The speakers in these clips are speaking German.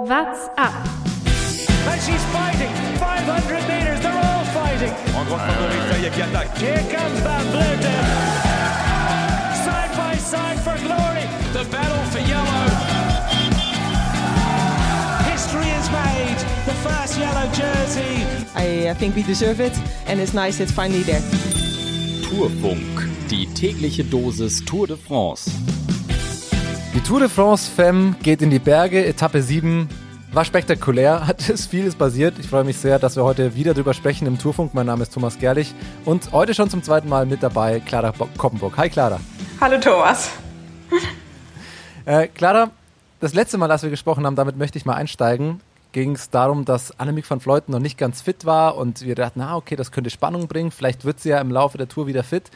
What's up? And she's fighting. 500 meters, they're all fighting. En grosse favori, ça y est, qui attaque. Here comes Van Vleuten. Side by side for glory. The battle for yellow. History is made. The first yellow jersey. I think we deserve it, and it's nice it's finally there. Tourfunk, die tägliche Dosis Tour de France. Die Tour de France Femme geht in die Berge, Etappe 7. War spektakulär, hat es vieles passiert. Ich freue mich sehr, dass wir heute wieder drüber sprechen im Tourfunk. Mein Name ist Thomas Gerlich und heute schon zum zweiten Mal mit dabei Clara Koppenburg. Hi Clara. Hallo Thomas. Äh, Clara, das letzte Mal, als wir gesprochen haben, damit möchte ich mal einsteigen, ging es darum, dass Annemiek van Vleuten noch nicht ganz fit war und wir dachten, na okay, das könnte Spannung bringen. Vielleicht wird sie ja im Laufe der Tour wieder fit.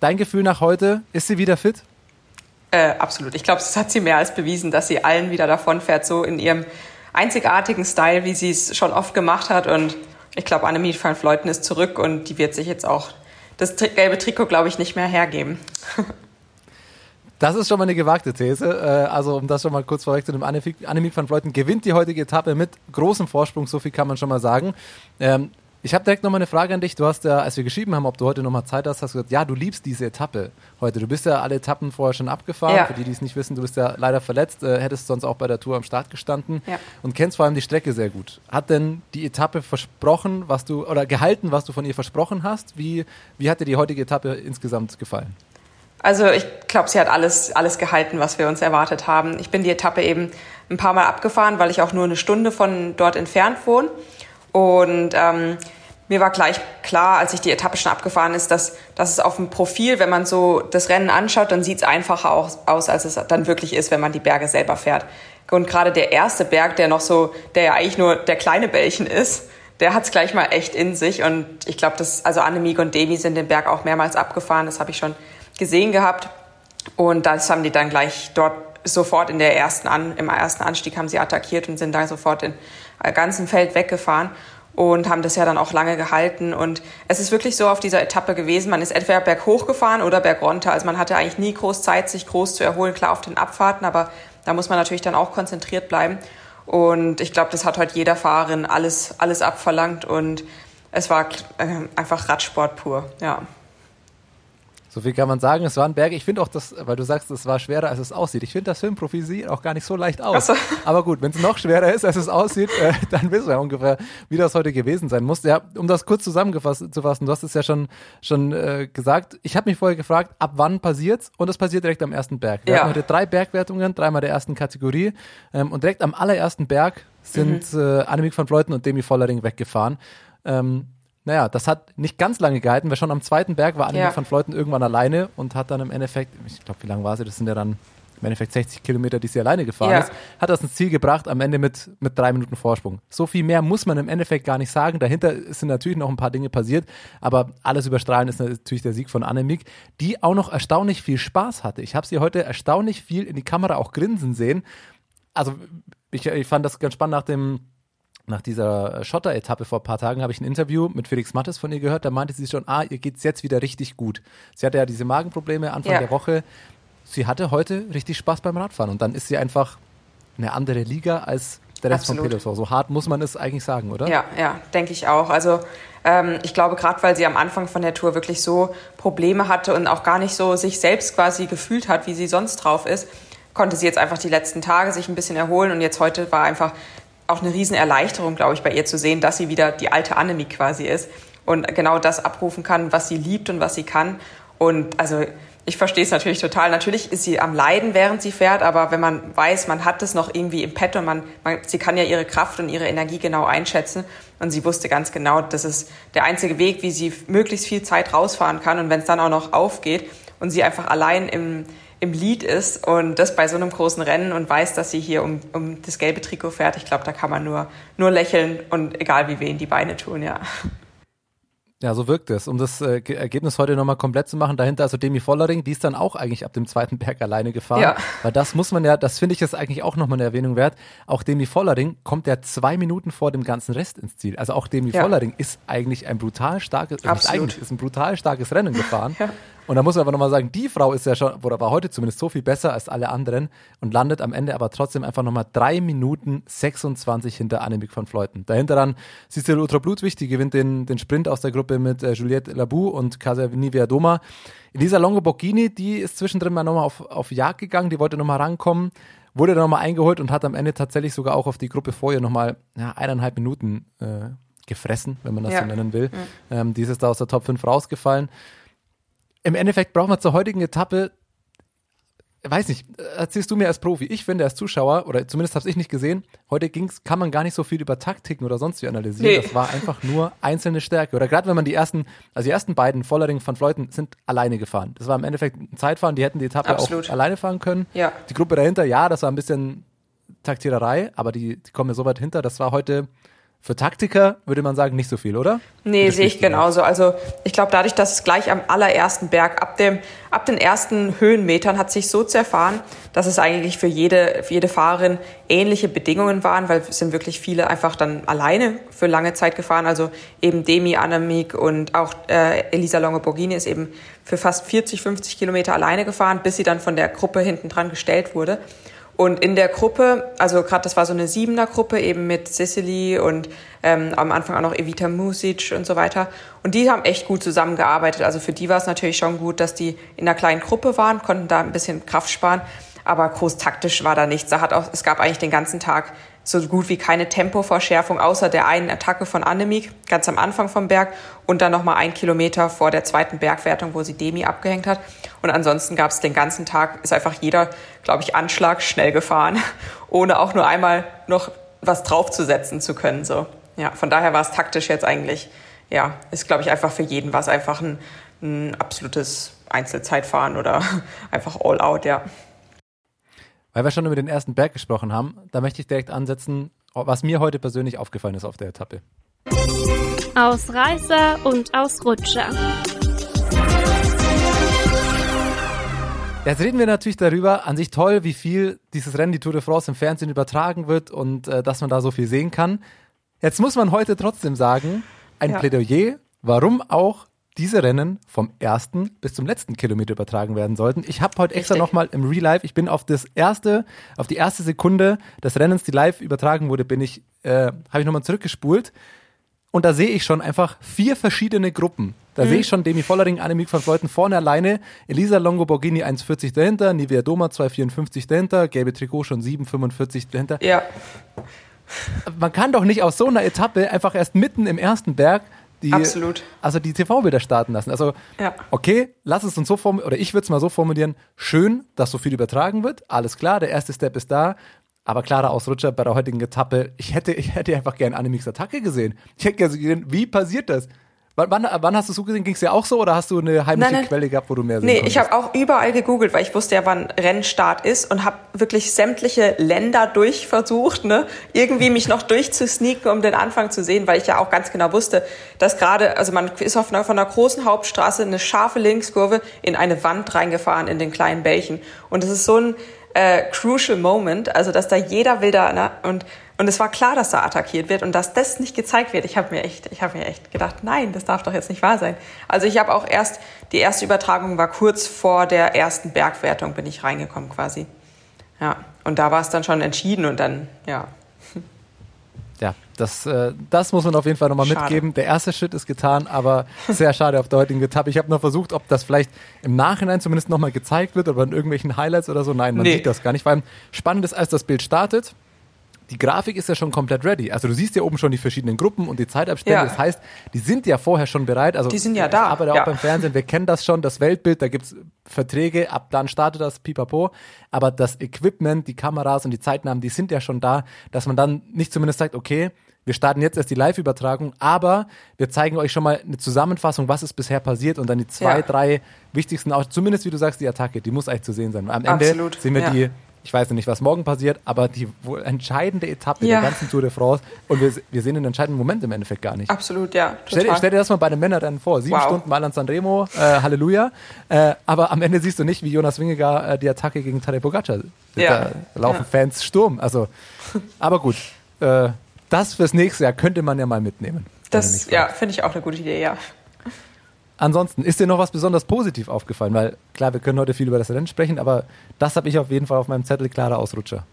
Dein Gefühl nach heute, ist sie wieder fit? Äh, absolut. Ich glaube, das hat sie mehr als bewiesen, dass sie allen wieder davonfährt, so in ihrem einzigartigen Style, wie sie es schon oft gemacht hat. Und ich glaube, Annemiek van Vleuten ist zurück und die wird sich jetzt auch das gelbe Trikot, glaube ich, nicht mehr hergeben. Das ist schon mal eine gewagte These. Äh, Also, um das schon mal kurz vorwegzunehmen, Annemiek van Vleuten gewinnt die heutige Etappe mit großem Vorsprung, so viel kann man schon mal sagen. Ich habe direkt noch mal eine Frage an dich. Du hast ja, als wir geschrieben haben, ob du heute noch mal Zeit hast, hast du gesagt, ja, du liebst diese Etappe heute. Du bist ja alle Etappen vorher schon abgefahren. Ja. Für die, die es nicht wissen, du bist ja leider verletzt, äh, hättest sonst auch bei der Tour am Start gestanden Ja. und kennst vor allem die Strecke sehr gut. Hat denn die Etappe versprochen, was du, oder gehalten, was du von ihr versprochen hast? Wie, wie hat dir die heutige Etappe insgesamt gefallen? Also ich glaube, sie hat alles, alles gehalten, was wir uns erwartet haben. Ich bin die Etappe eben ein paar Mal abgefahren, weil ich auch nur eine Stunde von dort entfernt wohne. Und ähm, mir war gleich klar, als ich die Etappe schon abgefahren ist, dass, dass es auf dem Profil, wenn man so das Rennen anschaut, dann sieht es einfacher aus, aus, als es dann wirklich ist, wenn man die Berge selber fährt. Und gerade der erste Berg, der noch so, der ja eigentlich nur der kleine Bällchen ist, der hat es gleich mal echt in sich. Und ich glaube, dass also Annemiek und Demi sind den Berg auch mehrmals abgefahren. Das habe ich schon gesehen gehabt. Und das haben die dann gleich dort sofort in der ersten An im ersten Anstieg haben sie attackiert und sind da sofort im ganzen Feld weggefahren und haben das ja dann auch lange gehalten. Und es ist wirklich so auf dieser Etappe gewesen, man ist entweder berghoch gefahren oder bergunter. Also man hatte eigentlich nie groß Zeit, sich groß zu erholen, klar auf den Abfahrten, aber da muss man natürlich dann auch konzentriert bleiben. Und ich glaube, das hat heute jeder Fahrerin alles, alles abverlangt und es war äh, einfach Radsport pur, ja. So viel kann man sagen. Es war ein Berg. Ich finde auch, dass, weil du sagst, es war schwerer, als es aussieht. Ich finde, das Filmprofi sieht auch gar nicht so leicht aus. So. Aber gut, wenn es noch schwerer ist, als es aussieht, äh, dann wissen wir ungefähr, wie das heute gewesen sein muss. Ja, um das kurz zusammengefasst zu fassen, du hast es ja schon, schon äh, gesagt. Ich habe mich vorher gefragt, ab wann passiert's? Und es passiert direkt am ersten Berg. Wir Ja. hatten heute drei Bergwertungen, dreimal der ersten Kategorie. Ähm, und direkt am allerersten Berg sind Mhm. äh, Annemiek van Vleuten und Demi Vollering weggefahren. Ähm, naja, das hat nicht ganz lange gehalten, weil schon am zweiten Berg war Annemiek Ja. van Vleuten irgendwann alleine und hat dann im Endeffekt, ich glaube, wie lange war sie? Das sind ja dann im Endeffekt 60 Kilometer, die sie alleine gefahren Ja. ist, hat das ins Ziel gebracht, am Ende mit, mit drei Minuten Vorsprung. So viel mehr muss man im Endeffekt gar nicht sagen. Dahinter sind natürlich noch ein paar Dinge passiert, aber alles überstrahlen ist natürlich der Sieg von Annemiek, die auch noch erstaunlich viel Spaß hatte. Ich habe sie heute erstaunlich viel in die Kamera auch grinsen sehen. Also ich, ich fand das ganz spannend nach dem nach dieser Schotter-Etappe vor ein paar Tagen habe ich ein Interview mit Felix Mattes von ihr gehört. Da meinte sie schon, ah, ihr geht's jetzt wieder richtig gut. Sie hatte ja diese Magenprobleme Anfang Ja. der Woche. Sie hatte heute richtig Spaß beim Radfahren und dann ist sie einfach eine andere Liga als der Rest Absolut. vom Peloton. So hart muss man es eigentlich sagen, oder? Ja, ja, denke ich auch. Also ähm, ich glaube, gerade weil sie am Anfang von der Tour wirklich so Probleme hatte und auch gar nicht so sich selbst quasi gefühlt hat, wie sie sonst drauf ist, konnte sie jetzt einfach die letzten Tage sich ein bisschen erholen und jetzt heute war einfach auch eine riesen Erleichterung, glaube ich, bei ihr zu sehen, dass sie wieder die alte Annemiek quasi ist und genau das abrufen kann, was sie liebt und was sie kann. Und also ich verstehe es natürlich total. Natürlich ist sie am Leiden, während sie fährt, aber wenn man weiß, man hat es noch irgendwie im Petto, man, man, sie kann ja ihre Kraft und ihre Energie genau einschätzen und sie wusste ganz genau, das ist der einzige Weg, wie sie möglichst viel Zeit rausfahren kann und wenn es dann auch noch aufgeht und sie einfach allein im, im Lead ist und das bei so einem großen Rennen und weiß, dass sie hier um, um das gelbe Trikot fährt, ich glaube, da kann man nur, nur lächeln und egal wie weh die Beine tun, ja. Ja, so wirkt es. Um das äh, Ge- Ergebnis heute nochmal komplett zu machen, dahinter also Demi Vollering, die ist dann auch eigentlich ab dem zweiten Berg alleine gefahren. Ja. Weil das muss man ja, das finde ich ist eigentlich auch nochmal eine Erwähnung wert. Auch Demi Vollering kommt ja zwei Minuten vor dem ganzen Rest ins Ziel. Also auch Demi Ja. Vollering ist eigentlich ein brutal starkes, nicht Absolut. eigentlich, ist ein brutal starkes Rennen gefahren. Ja. Und da muss man aber nochmal sagen, die Frau ist ja schon, oder war heute zumindest so viel besser als alle anderen und landet am Ende aber trotzdem einfach nochmal drei Minuten 26 hinter Annemiek van Fleuten. Dahinter dann Cicero Ultra Blutwig, die gewinnt den, den Sprint aus der Gruppe mit äh, Juliette Labou und Casa Nivea Doma. Elisa Longo Bocchini, die ist zwischendrin mal nochmal auf, auf Jagd gegangen, die wollte nochmal rankommen, wurde dann nochmal eingeholt und hat am Ende tatsächlich sogar auch auf die Gruppe vor ihr nochmal ja, eineinhalb Minuten äh, gefressen, wenn man das Ja. so nennen will. Ähm, die ist jetzt da aus der Top 5 rausgefallen. Im Endeffekt brauchen wir zur heutigen Etappe, weiß nicht, erzählst du mir als Profi, ich finde als Zuschauer, oder zumindest habe ich nicht gesehen, heute ging's, kann man gar nicht so viel über Taktiken oder sonst wie analysieren. Nee. Das war einfach nur einzelne Stärke. Oder gerade wenn man die ersten, also die ersten beiden, Vollering von Fleuten, sind alleine gefahren. Das war im Endeffekt ein Zeitfahren, die hätten die Etappe Absolut. auch alleine fahren können. Ja. Die Gruppe dahinter, ja, das war ein bisschen Taktiererei, aber die, die kommen ja so weit hinter. Das war heute für Taktiker, würde man sagen, nicht so viel, oder? Nee, sehe ich genauso. Also ich glaube, dadurch, dass es gleich am allerersten Berg, ab, dem, ab den ersten Höhenmetern hat sich so zerfahren, dass es eigentlich für jede, für jede Fahrerin ähnliche Bedingungen waren, weil es sind wirklich viele einfach dann alleine für lange Zeit gefahren. Also eben Demi, Annemiek und auch äh, Elisa Longo-Borghini ist eben für fast 40, 50 Kilometer alleine gefahren, bis sie dann von der Gruppe hinten dran gestellt wurde. Und in der Gruppe, also gerade das war so eine Siebener-Gruppe eben mit Sicily und ähm, am Anfang auch noch Evita Music und so weiter. Und die haben echt gut zusammengearbeitet. Also für die war es natürlich schon gut, dass die in einer kleinen Gruppe waren, konnten da ein bisschen Kraft sparen. Aber groß taktisch war da nichts. Da hat auch, es gab eigentlich den ganzen Tag so gut wie keine Tempoverschärfung, außer der einen Attacke von Annemiek, ganz am Anfang vom Berg und dann nochmal ein Kilometer vor der zweiten Bergwertung, wo sie Demi abgehängt hat. Und ansonsten gab es den ganzen Tag, ist einfach jeder, glaube ich, Anschlag schnell gefahren, ohne auch nur einmal noch was draufzusetzen zu können. So. Ja, von daher war es taktisch jetzt eigentlich, ja, ist, glaube ich, einfach für jeden was einfach ein, ein absolutes Einzelzeitfahren oder einfach all out, ja. Weil wir schon über den ersten Berg gesprochen haben, da möchte ich direkt ansetzen, was mir heute persönlich aufgefallen ist auf der Etappe. Ausreißer und Ausrutscher. Jetzt reden wir natürlich darüber, an sich toll, wie viel dieses Rennen, die Tour de France, im Fernsehen übertragen wird und äh, dass man da so viel sehen kann. Jetzt muss man heute trotzdem sagen, ein Ja. Plädoyer, warum auch diese Rennen vom ersten bis zum letzten Kilometer übertragen werden sollten. Ich habe heute extra nochmal im Real Life, ich bin auf das erste, auf die erste Sekunde des Rennens, die live übertragen wurde, bin ich, äh, habe ich nochmal zurückgespult. Und da sehe ich schon einfach vier verschiedene Gruppen. Da Mhm. sehe ich schon Demi Vollering, Annemiek van Fleuten vorne alleine, Elisa Longo Borghini 1,40 dahinter, Nivea Doma 2,54 dahinter, gelbe Trikot schon 7,45 dahinter. Ja, Man kann doch nicht aus so einer Etappe einfach erst mitten im ersten Berg die, Absolut. also die TV-Bilder starten lassen. Also, Ja. okay, lass es uns so formulieren, oder ich würde es mal so formulieren, schön, dass so viel übertragen wird, alles klar, der erste Step ist da, aber klarer Ausrutscher bei der heutigen Etappe, ich hätte, ich hätte einfach gern Annemieks Attacke gesehen. Ich hätte gerne gesehen, wie passiert das? Wann, wann, wann hast du es so gesehen? Ging es ja auch so oder hast du eine heimliche Nein, nein. Quelle gehabt, wo du mehr sehen Nee, konntest? ich habe auch überall gegoogelt, weil ich wusste ja, wann Rennstart ist und habe wirklich sämtliche Länder durchversucht, ne, irgendwie mich noch durchzusneaken, um den Anfang zu sehen, weil ich ja auch ganz genau wusste, dass gerade, also man ist auf einer, von einer großen Hauptstraße eine scharfe Linkskurve in eine Wand reingefahren in den kleinen Bällchen und das ist so ein äh, crucial Moment, also dass da jeder will da ne, und und es war klar, dass da attackiert wird und dass das nicht gezeigt wird. Ich habe mir echt, ich habe mir echt gedacht, nein, das darf doch jetzt nicht wahr sein. Also ich habe auch erst die erste Übertragung war kurz vor der ersten Bergwertung bin ich reingekommen quasi. Ja, und da war es dann schon entschieden und dann ja. Ja, das, äh, das muss man auf jeden Fall nochmal mitgeben. Der erste Schritt ist getan, aber sehr schade auf der heutigen Etappe. Ich habe noch versucht, ob das vielleicht im Nachhinein zumindest nochmal gezeigt wird oder in irgendwelchen Highlights oder so. Nein, man Nee. sieht das gar nicht. Vor allem spannend ist, als das Bild startet, die Grafik ist ja schon komplett ready. Also du siehst ja oben schon die verschiedenen Gruppen und die Zeitabstände. Ja. Das heißt, die sind ja vorher schon bereit. Also Die sind ja da, auch ja. beim Fernsehen. Wir kennen das schon, das Weltbild, da gibt's Verträge, ab dann startet das Pipapo. Aber das Equipment, die Kameras und die Zeitnahmen, die sind ja schon da, dass man dann nicht zumindest sagt, okay, wir starten jetzt erst die Live-Übertragung, aber wir zeigen euch schon mal eine Zusammenfassung, was ist bisher passiert und dann die zwei, Ja. drei wichtigsten, auch zumindest wie du sagst, die Attacke, die muss eigentlich zu sehen sein. Am Ende Absolut, sehen wir die ich weiß nicht, was morgen passiert, aber die wohl entscheidende Etappe Ja. der ganzen Tour de France und wir, wir sehen den entscheidenden Moment im Endeffekt gar nicht. Absolut, ja. Stell, stell dir das mal bei den Männerrennen vor. Sieben Wow. Stunden Mailand Sanremo, äh, Halleluja. Äh, aber am Ende siehst du nicht, wie Jonas Wingegar äh, die Attacke gegen Tadej Pogacar. Ja. Da laufen Ja. Fans Sturm. Also, aber gut. Äh, das fürs nächste Jahr könnte man ja mal mitnehmen. das ja, finde ich auch eine gute Idee, ja. Ansonsten, ist dir noch was besonders positiv aufgefallen? Weil klar, wir können heute viel über das Rennen sprechen, aber das habe ich auf jeden Fall auf meinem Zettel, klarer Ausrutscher.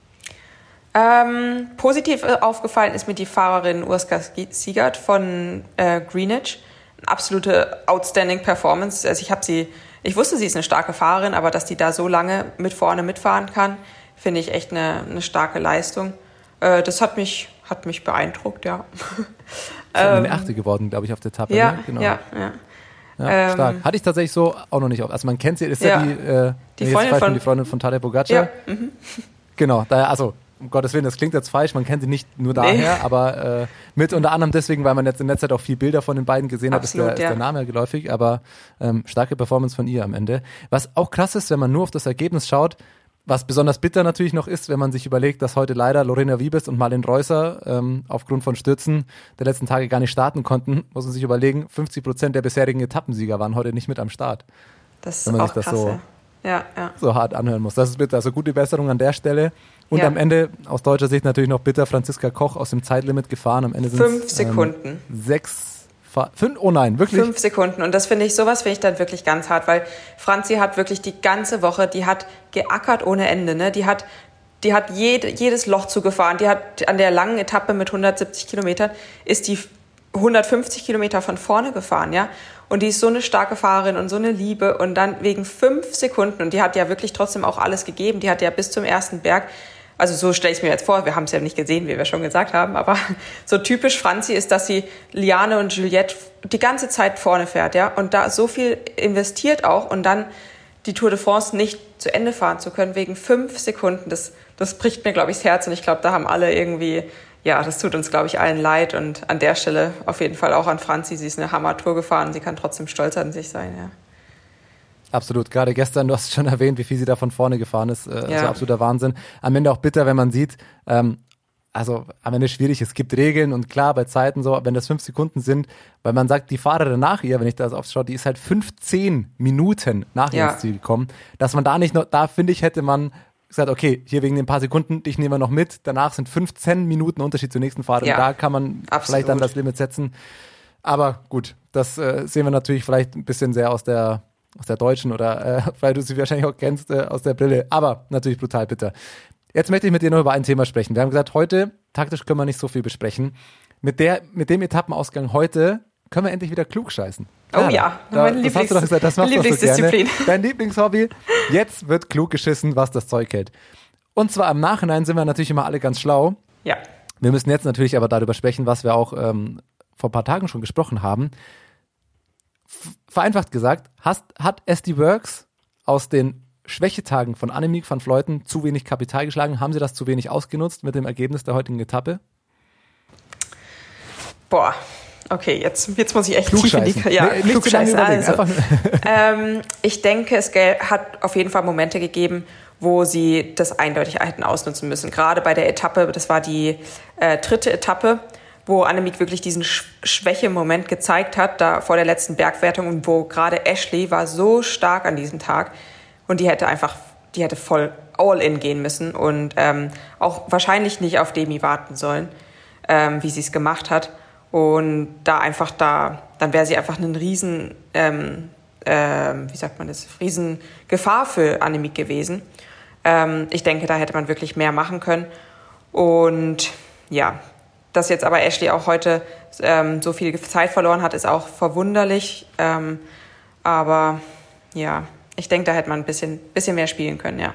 Ähm, positiv äh, aufgefallen ist mir die Fahrerin Urska Siegert von äh, Greenwich. Absolute outstanding Performance. Also ich habe sie, ich wusste, sie ist eine starke Fahrerin, aber dass die da so lange mit vorne mitfahren kann, finde ich echt eine, eine starke Leistung. Äh, das hat mich, hat mich beeindruckt, ja. Ist ähm, eine Achte geworden, glaube ich, auf der Etappe. Ja, ne? genau. ja, ja. Ja, ähm, stark. Hatte ich tatsächlich so auch noch nicht auf. Also man kennt sie, ist ja, ja die, äh, die, Freundin von, die Freundin von Tadej Pogacar. Ja. Mhm. Genau, daher, also um Gottes Willen, das klingt jetzt falsch, man kennt sie nicht nur daher, nee. aber äh, mit unter anderem deswegen, weil man jetzt in letzter Zeit auch viel Bilder von den beiden gesehen Absolut, hat, ist der, ja. ist der Name ja geläufig, aber ähm, starke Performance von ihr am Ende. Was auch krass ist, wenn man nur auf das Ergebnis schaut, was besonders bitter natürlich noch ist, wenn man sich überlegt, dass heute leider Lorena Wiebes und Marlene Reusser ähm, aufgrund von Stürzen der letzten Tage gar nicht starten konnten, muss man sich überlegen, 50 Prozent der bisherigen Etappensieger waren heute nicht mit am Start. Das ist wenn man auch sich das krass, so, ja, ja. so hart anhören muss. Das ist bitter. Also gute Besserung an der Stelle. Und ja. am Ende, aus deutscher Sicht natürlich noch bitter, Franziska Koch aus dem Zeitlimit gefahren. Am Ende sind Fünf Sekunden. Ähm, sechs Fünf, oh nein, wirklich? Fünf Sekunden. Und das finde ich, sowas finde ich dann wirklich ganz hart, weil Franzi hat wirklich die ganze Woche, die hat geackert ohne Ende, ne? Die hat, die hat jede, jedes Loch zugefahren. Die hat an der langen Etappe mit 170 Kilometern, ist die 150 Kilometer von vorne gefahren, ja? Und die ist so eine starke Fahrerin und so eine Liebe und dann wegen fünf Sekunden und die hat ja wirklich trotzdem auch alles gegeben. Die hat ja bis zum ersten Berg also so stelle ich es mir jetzt vor, wir haben es ja nicht gesehen, wie wir schon gesagt haben, aber so typisch Franzi ist, dass sie Liane und Juliette die ganze Zeit vorne fährt, ja, und da so viel investiert auch und dann die Tour de France nicht zu Ende fahren zu können wegen fünf Sekunden, das, das bricht mir, glaube ich, das Herz und ich glaube, da haben alle irgendwie, ja, das tut uns, glaube ich, allen leid und an der Stelle auf jeden Fall auch an Franzi, sie ist eine Hammer-Tour gefahren, sie kann trotzdem stolz an sich sein, ja. Absolut. Gerade gestern, du hast schon erwähnt, wie viel sie da von vorne gefahren ist. Äh, ja. Also absoluter Wahnsinn. Am Ende auch bitter, wenn man sieht, ähm, also am Ende schwierig. Es gibt Regeln und klar, bei Zeiten so, wenn das fünf Sekunden sind, weil man sagt, die Fahrerin nach ihr, wenn ich das aufschaue, die ist halt 15 Minuten nach ihr ja. ins Ziel gekommen. Dass man da nicht noch, da finde ich, hätte man gesagt, okay, hier wegen den paar Sekunden, dich nehmen wir noch mit. Danach sind 15 Minuten Unterschied zur nächsten Fahrerin. Ja. Da kann man Absolut. vielleicht dann das Limit setzen. Aber gut, das äh, sehen wir natürlich vielleicht ein bisschen sehr aus der aus der deutschen oder äh, weil du sie wahrscheinlich auch kennst äh, aus der Brille. Aber natürlich brutal bitter. Jetzt möchte ich mit dir noch über ein Thema sprechen. Wir haben gesagt, heute taktisch können wir nicht so viel besprechen. Mit der, mit dem Etappenausgang heute können wir endlich wieder klug scheißen. Oh ja, da, mein das hast du doch gesagt, das machst du so. Dein Lieblingshobby. Jetzt wird klug geschissen, was das Zeug hält. Und zwar im Nachhinein sind wir natürlich immer alle ganz schlau. Ja. Wir müssen jetzt natürlich aber darüber sprechen, was wir auch ähm, vor ein paar Tagen schon gesprochen haben vereinfacht gesagt, hast, hat SD Works aus den Schwächetagen von Annemiek van Fleuten zu wenig Kapital geschlagen? Haben sie das zu wenig ausgenutzt mit dem Ergebnis der heutigen Etappe? Boah, okay, jetzt, jetzt muss ich echt tief in die ja, nee. Also, ähm, ich denke, es hat auf jeden Fall Momente gegeben, wo sie das eindeutig hätten ausnutzen müssen. Gerade bei der Etappe, das war die äh, dritte Etappe, wo Annemiek wirklich diesen Schwächemoment gezeigt hat, da vor der letzten Bergwertung und wo gerade Ashley war so stark an diesem Tag und die hätte einfach, die hätte voll all in gehen müssen und ähm, auch wahrscheinlich nicht auf Demi warten sollen, ähm, wie sie es gemacht hat und da einfach da, dann wäre sie einfach ein riesen, ähm, ähm, wie sagt man das, riesen Gefahr für Annemiek gewesen. Ähm, ich denke, da hätte man wirklich mehr machen können und ja, dass jetzt aber Ashley auch heute ähm, so viel Zeit verloren hat, ist auch verwunderlich. Ähm, aber ja, ich denke, da hätte man ein bisschen, bisschen mehr spielen können, ja.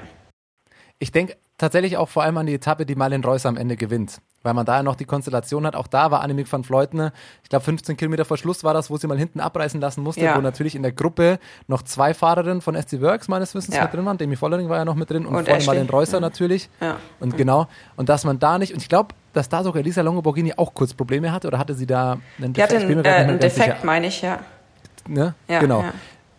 Ich denke tatsächlich auch vor allem an die Etappe, die Marlen Reus am Ende gewinnt. Weil man da ja noch die Konstellation hat. Auch da war Annemiek van Fleutner, ich glaube 15 Kilometer vor Schluss war das, wo sie mal hinten abreißen lassen musste, ja. wo natürlich in der Gruppe noch zwei Fahrerinnen von SC Works meines Wissens ja. mit drin waren. Demi Vollering war ja noch mit drin und, und vorne Marlen Reusser ja. natürlich. Ja. Und genau. Und dass man da nicht, und ich glaube, dass da sogar Lisa Longo Borghini auch kurz Probleme hatte oder hatte sie da einen Defekt? Die hatte einen, äh, einen Defekt, meine ich, ja. Ne? ja genau.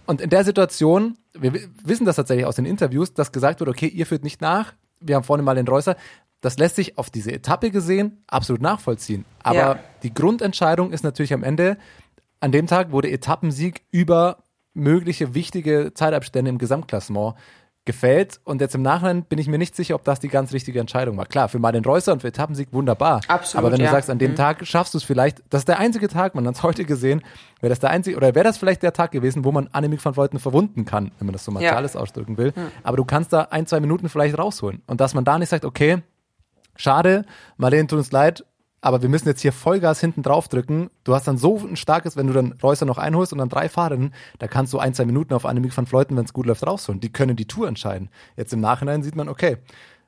Und in der Situation, wir wissen das tatsächlich aus den Interviews, dass gesagt wurde, okay, ihr führt nicht nach, wir haben vorne mal den Reusser. Das lässt sich auf diese Etappe gesehen absolut nachvollziehen. Aber ja. die Grundentscheidung ist natürlich am Ende, an dem Tag wurde Etappensieg über mögliche wichtige Zeitabstände im Gesamtklassement gefällt. Und jetzt im Nachhinein bin ich mir nicht sicher, ob das die ganz richtige Entscheidung war. Klar, für Martin Reusser und für Etappensieg wunderbar. Absolut, Aber wenn du ja. sagst, an dem Mhm. Tag schaffst du es vielleicht, das ist der einzige Tag, man hat es heute gesehen, wäre das der einzige, oder wäre das vielleicht der Tag gewesen, wo man Annemiek van Vleuten verwunden kann, wenn man das so martialisch ausdrücken will. Aber du kannst da ein, zwei Minuten vielleicht rausholen. Und dass man da nicht sagt, okay, schade, Marlene, tut uns leid, aber wir müssen jetzt hier Vollgas hinten drauf drücken. Du hast dann so ein starkes, wenn du dann Reusser noch einholst und dann drei Fahrerinnen, da kannst du ein, zwei Minuten auf Annemiek van Vleuten, wenn es gut läuft, rausholen. Die können die Tour entscheiden. Jetzt im Nachhinein sieht man, okay,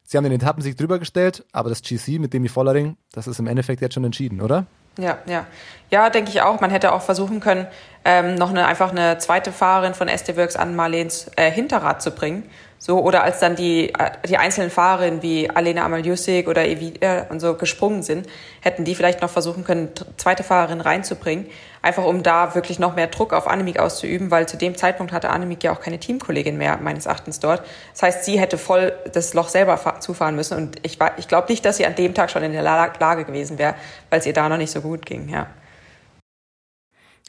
sie haben den Etappensieg drüber gestellt, aber das GC mit Demi Vollering, das ist im Endeffekt jetzt schon entschieden, oder? Ja, ja. Ja, denke ich auch. Man hätte auch versuchen können, ähm, noch eine, einfach eine zweite Fahrerin von SD Works an Marlens äh, Hinterrad zu bringen. So, oder als dann die, äh, die einzelnen Fahrerinnen wie Alena Amaljusik oder Evita und so gesprungen sind, hätten die vielleicht noch versuchen können, zweite Fahrerin reinzubringen. Einfach um da wirklich noch mehr Druck auf Annemiek auszuüben, weil zu dem Zeitpunkt hatte Annemiek ja auch keine Teamkollegin mehr, meines Erachtens dort. Das heißt, sie hätte voll das Loch selber fa- zufahren müssen. Und ich, ich glaube nicht, dass sie an dem Tag schon in der La- Lage gewesen wäre, weil es ihr da noch nicht so gut ging, ja.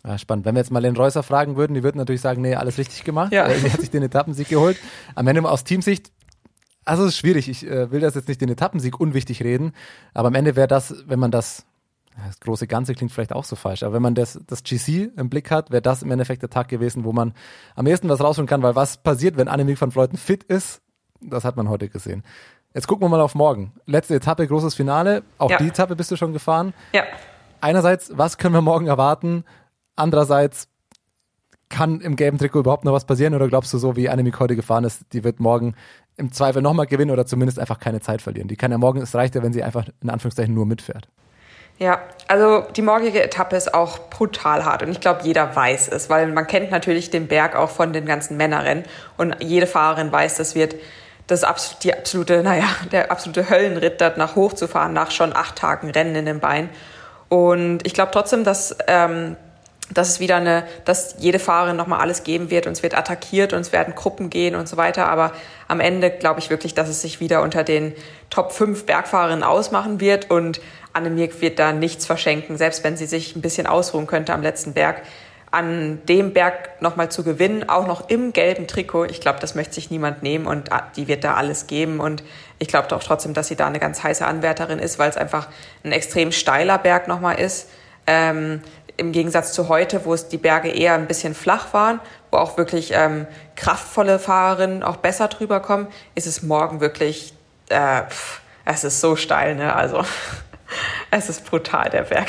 Ja, spannend. Wenn wir jetzt mal den Reusser fragen würden, die würden natürlich sagen, nee, alles richtig gemacht. Ja. Sie hat sich den Etappensieg geholt. Am Ende aus Teamsicht, also es ist schwierig. Ich äh, will das jetzt nicht den Etappensieg unwichtig reden, aber am Ende wäre das, wenn man das, das große Ganze klingt vielleicht auch so falsch, aber wenn man das, das GC im Blick hat, wäre das im Endeffekt der Tag gewesen, wo man am ehesten was rausholen kann, weil was passiert, wenn Annemiek van Vleuten fit ist, das hat man heute gesehen. Jetzt gucken wir mal auf morgen. Letzte Etappe, großes Finale. Auch Ja. die Etappe bist du schon gefahren Ja. einerseits, was können wir morgen erwarten? Andererseits, kann im gelben Trikot überhaupt noch was passieren oder glaubst du, so wie Annemiek heute gefahren ist, die wird morgen im Zweifel nochmal gewinnen oder zumindest einfach keine Zeit verlieren? Die kann ja morgen, es reicht ja, wenn sie einfach in Anführungszeichen nur mitfährt. Ja, also die morgige Etappe ist auch brutal hart und ich glaube, jeder weiß es, weil man kennt natürlich den Berg auch von den ganzen Männerrennen und jede Fahrerin weiß, das wird das die absolute, naja, der absolute Höllenritt, dort nach hoch zu fahren, nach schon acht Tagen Rennen in den Beinen. Und ich glaube trotzdem, dass, ähm, dass es wieder eine, dass jede Fahrerin nochmal alles geben wird und es wird attackiert und es werden Gruppen gehen und so weiter. Aber am Ende glaube ich wirklich, dass es sich wieder unter den Top 5 Bergfahrerinnen ausmachen wird und Annemiek wird da nichts verschenken, selbst wenn sie sich ein bisschen ausruhen könnte am letzten Berg. An dem Berg nochmal zu gewinnen, auch noch im gelben Trikot, ich glaube, das möchte sich niemand nehmen und ah, die wird da alles geben. Und ich glaube doch trotzdem, dass sie da eine ganz heiße Anwärterin ist, weil es einfach ein extrem steiler Berg nochmal ist. Ähm, Im Gegensatz zu heute, wo es die Berge eher ein bisschen flach waren, wo auch wirklich ähm, kraftvolle Fahrerinnen auch besser drüber kommen, ist es morgen wirklich, äh, pff, es ist so steil, ne? Also es ist brutal, der Berg.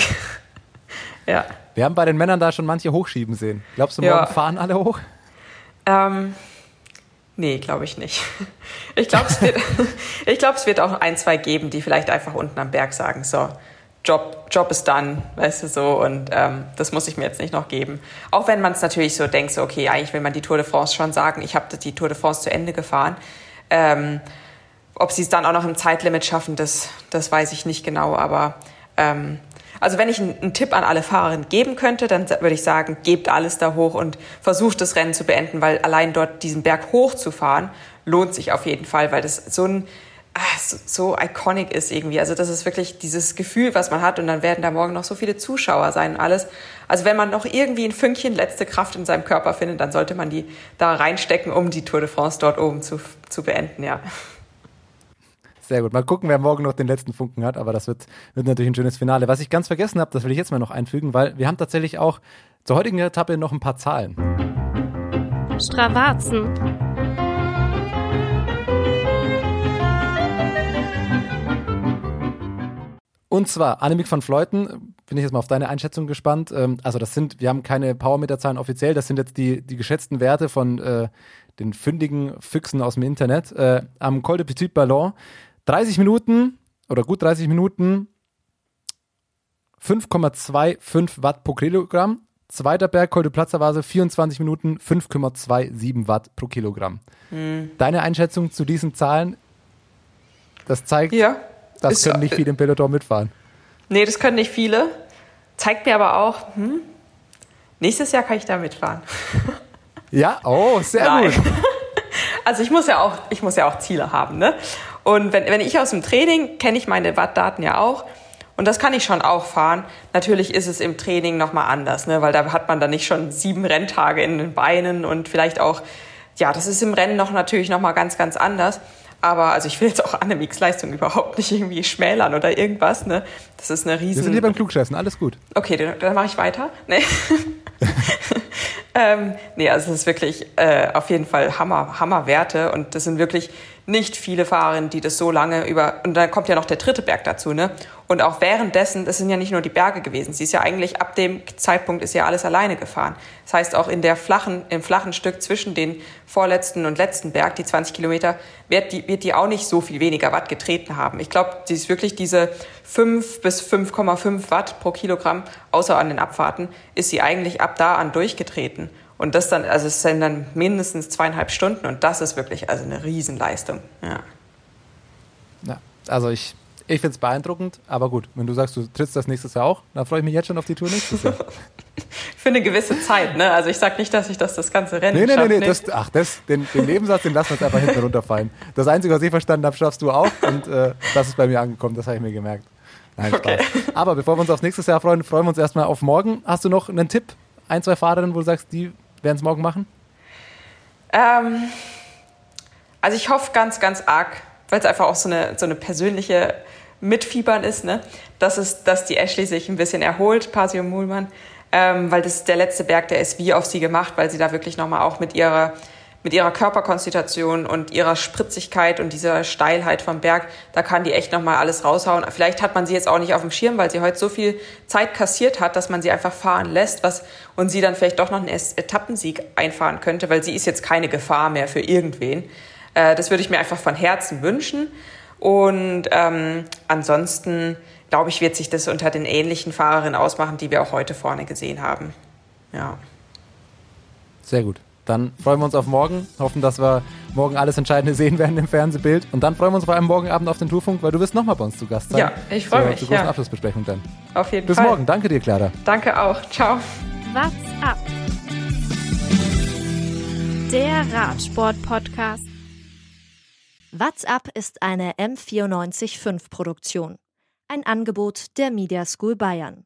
ja. Wir haben bei den Männern da schon manche hochschieben sehen. Glaubst du, morgen Ja. fahren alle hoch? Ähm, nee, glaube ich nicht. Ich glaube, es, wird- ich glaub, es wird auch ein, zwei geben, die vielleicht einfach unten am Berg sagen, so, Job, Job ist done, weißt du so, und ähm, das muss ich mir jetzt nicht noch geben. Auch wenn man es natürlich so denkt, so, okay, eigentlich will man die Tour de France schon sagen, ich habe die Tour de France zu Ende gefahren. Ähm, ob sie es dann auch noch im Zeitlimit schaffen, das, das weiß ich nicht genau. Aber ähm, also wenn ich einen, einen Tipp an alle Fahrerinnen geben könnte, dann würde ich sagen, gebt alles da hoch und versucht das Rennen zu beenden, weil allein dort diesen Berg hochzufahren lohnt sich auf jeden Fall, weil das so ein so, so iconic ist irgendwie. Also das ist wirklich dieses Gefühl, was man hat und dann werden da morgen noch so viele Zuschauer sein und alles. Also wenn man noch irgendwie ein Fünkchen letzte Kraft in seinem Körper findet, dann sollte man die da reinstecken, um die Tour de France dort oben zu, zu beenden, ja. Sehr gut. Mal gucken, wer morgen noch den letzten Funken hat, aber das wird, wird natürlich ein schönes Finale. Was ich ganz vergessen habe, das will ich jetzt mal noch einfügen, weil wir haben tatsächlich auch zur heutigen Etappe noch ein paar Zahlen. Stravazen. Und zwar Annemiek van Vleuten, bin ich jetzt mal auf deine Einschätzung gespannt. Ähm, also das sind, wir haben keine Powermeter-Zahlen offiziell, das sind jetzt die, die geschätzten Werte von äh, den fündigen Füchsen aus dem Internet. Äh, am Col de Petit Ballon 30 Minuten oder gut 30 Minuten 5,25 Watt pro Kilogramm. Zweiter Berg, Col de Plaza Vase, 24 Minuten, 5,27 Watt pro Kilogramm. Deine Einschätzung zu diesen Zahlen? Das zeigt, Ja. Das Ist- können nicht viele im Peloton mitfahren. Nee, das können nicht viele. Zeigt mir aber auch, hm, nächstes Jahr kann ich da mitfahren. Ja, oh, sehr Nein. gut. Also ich muss ja auch, ich muss ja auch Ziele haben, ne? Und wenn, wenn ich aus dem Training kenne ich meine Wattdaten ja auch. Und das kann ich schon auch fahren. Natürlich ist es im Training nochmal anders, ne? weil da hat man dann nicht schon sieben Renntage in den Beinen und vielleicht auch ja, das ist im Rennen noch natürlich noch mal ganz, ganz anders. Aber also ich will jetzt auch Annemieks Leistung überhaupt nicht irgendwie schmälern oder irgendwas. Ne? Das ist eine riesen... Wir sind hier beim Klugscheißen, alles gut. Okay, dann, dann mache ich weiter. Nee. ähm, nee, also es ist wirklich äh, auf jeden Fall Hammer, Hammerwerte und das sind wirklich nicht viele Fahrerinnen, die das so lange über, und dann kommt ja noch der dritte Berg dazu, ne? Und auch währenddessen, das sind ja nicht nur die Berge gewesen, sie ist ja eigentlich ab dem Zeitpunkt ist ja alles alleine gefahren. Das heißt auch in der flachen, im flachen Stück zwischen den vorletzten und letzten Berg, die 20 Kilometer, wird die, wird die auch nicht so viel weniger Watt getreten haben. Ich glaube, sie ist wirklich diese 5 bis 5,5 Watt pro Kilogramm, außer an den Abfahrten, ist sie eigentlich ab da an durchgetreten. Und das dann, also es sind dann mindestens zweieinhalb Stunden und das ist wirklich also eine Riesenleistung. Ja. ja also ich, ich finde es beeindruckend, aber gut, wenn du sagst, du trittst das nächstes Jahr auch, dann freue ich mich jetzt schon auf die Tour nächstes Jahr. Für eine gewisse Zeit, ne? Also ich sage nicht, dass ich das das ganze Rennen Nee, nee, schaffe, nee, nee. Das, ach, das, den, den Nebensatz, den lassen wir jetzt einfach hinten runterfallen. Das Einzige, was ich verstanden habe, schaffst du auch und äh, das ist bei mir angekommen, das habe ich mir gemerkt. Nein, Spaß. Okay. Aber bevor wir uns aufs nächste Jahr freuen, freuen wir uns erstmal auf morgen. Hast du noch einen Tipp? Ein, zwei Fahrerinnen, wo du sagst, die werden es morgen machen? Ähm, also ich hoffe ganz, ganz arg, weil es einfach auch so eine, so eine persönliche Mitfiebern ist, ne? dass, es, dass die Ashley sich ein bisschen erholt, Pasio Muhlmann, ähm, weil das ist der letzte Berg, der ist wie auf sie gemacht, weil sie da wirklich nochmal auch mit ihrer mit ihrer Körperkonstitution und ihrer Spritzigkeit und dieser Steilheit vom Berg, da kann die echt nochmal alles raushauen. Vielleicht hat man sie jetzt auch nicht auf dem Schirm, weil sie heute so viel Zeit kassiert hat, dass man sie einfach fahren lässt was, und sie dann vielleicht doch noch einen Etappensieg einfahren könnte, weil sie ist jetzt keine Gefahr mehr für irgendwen. Äh, das würde ich mir einfach von Herzen wünschen. Und ähm, ansonsten, glaube ich, wird sich das unter den ähnlichen Fahrerinnen ausmachen, die wir auch heute vorne gesehen haben. Ja. Sehr gut. Dann freuen wir uns auf morgen, hoffen, dass wir morgen alles Entscheidende sehen werden im Fernsehbild. Und dann freuen wir uns vor allem morgen Abend auf den Tourfunk, weil du wirst nochmal bei uns zu Gast sein. Ja, ich freue mich. Zur großen ja. Abschlussbesprechung dann. Auf jeden Bis Fall. Bis morgen. Danke dir, Clara. Danke auch. Ciao. What's up? Der Radsport-Podcast. What's up ist eine M945 Produktion. Ein Angebot der Media School Bayern.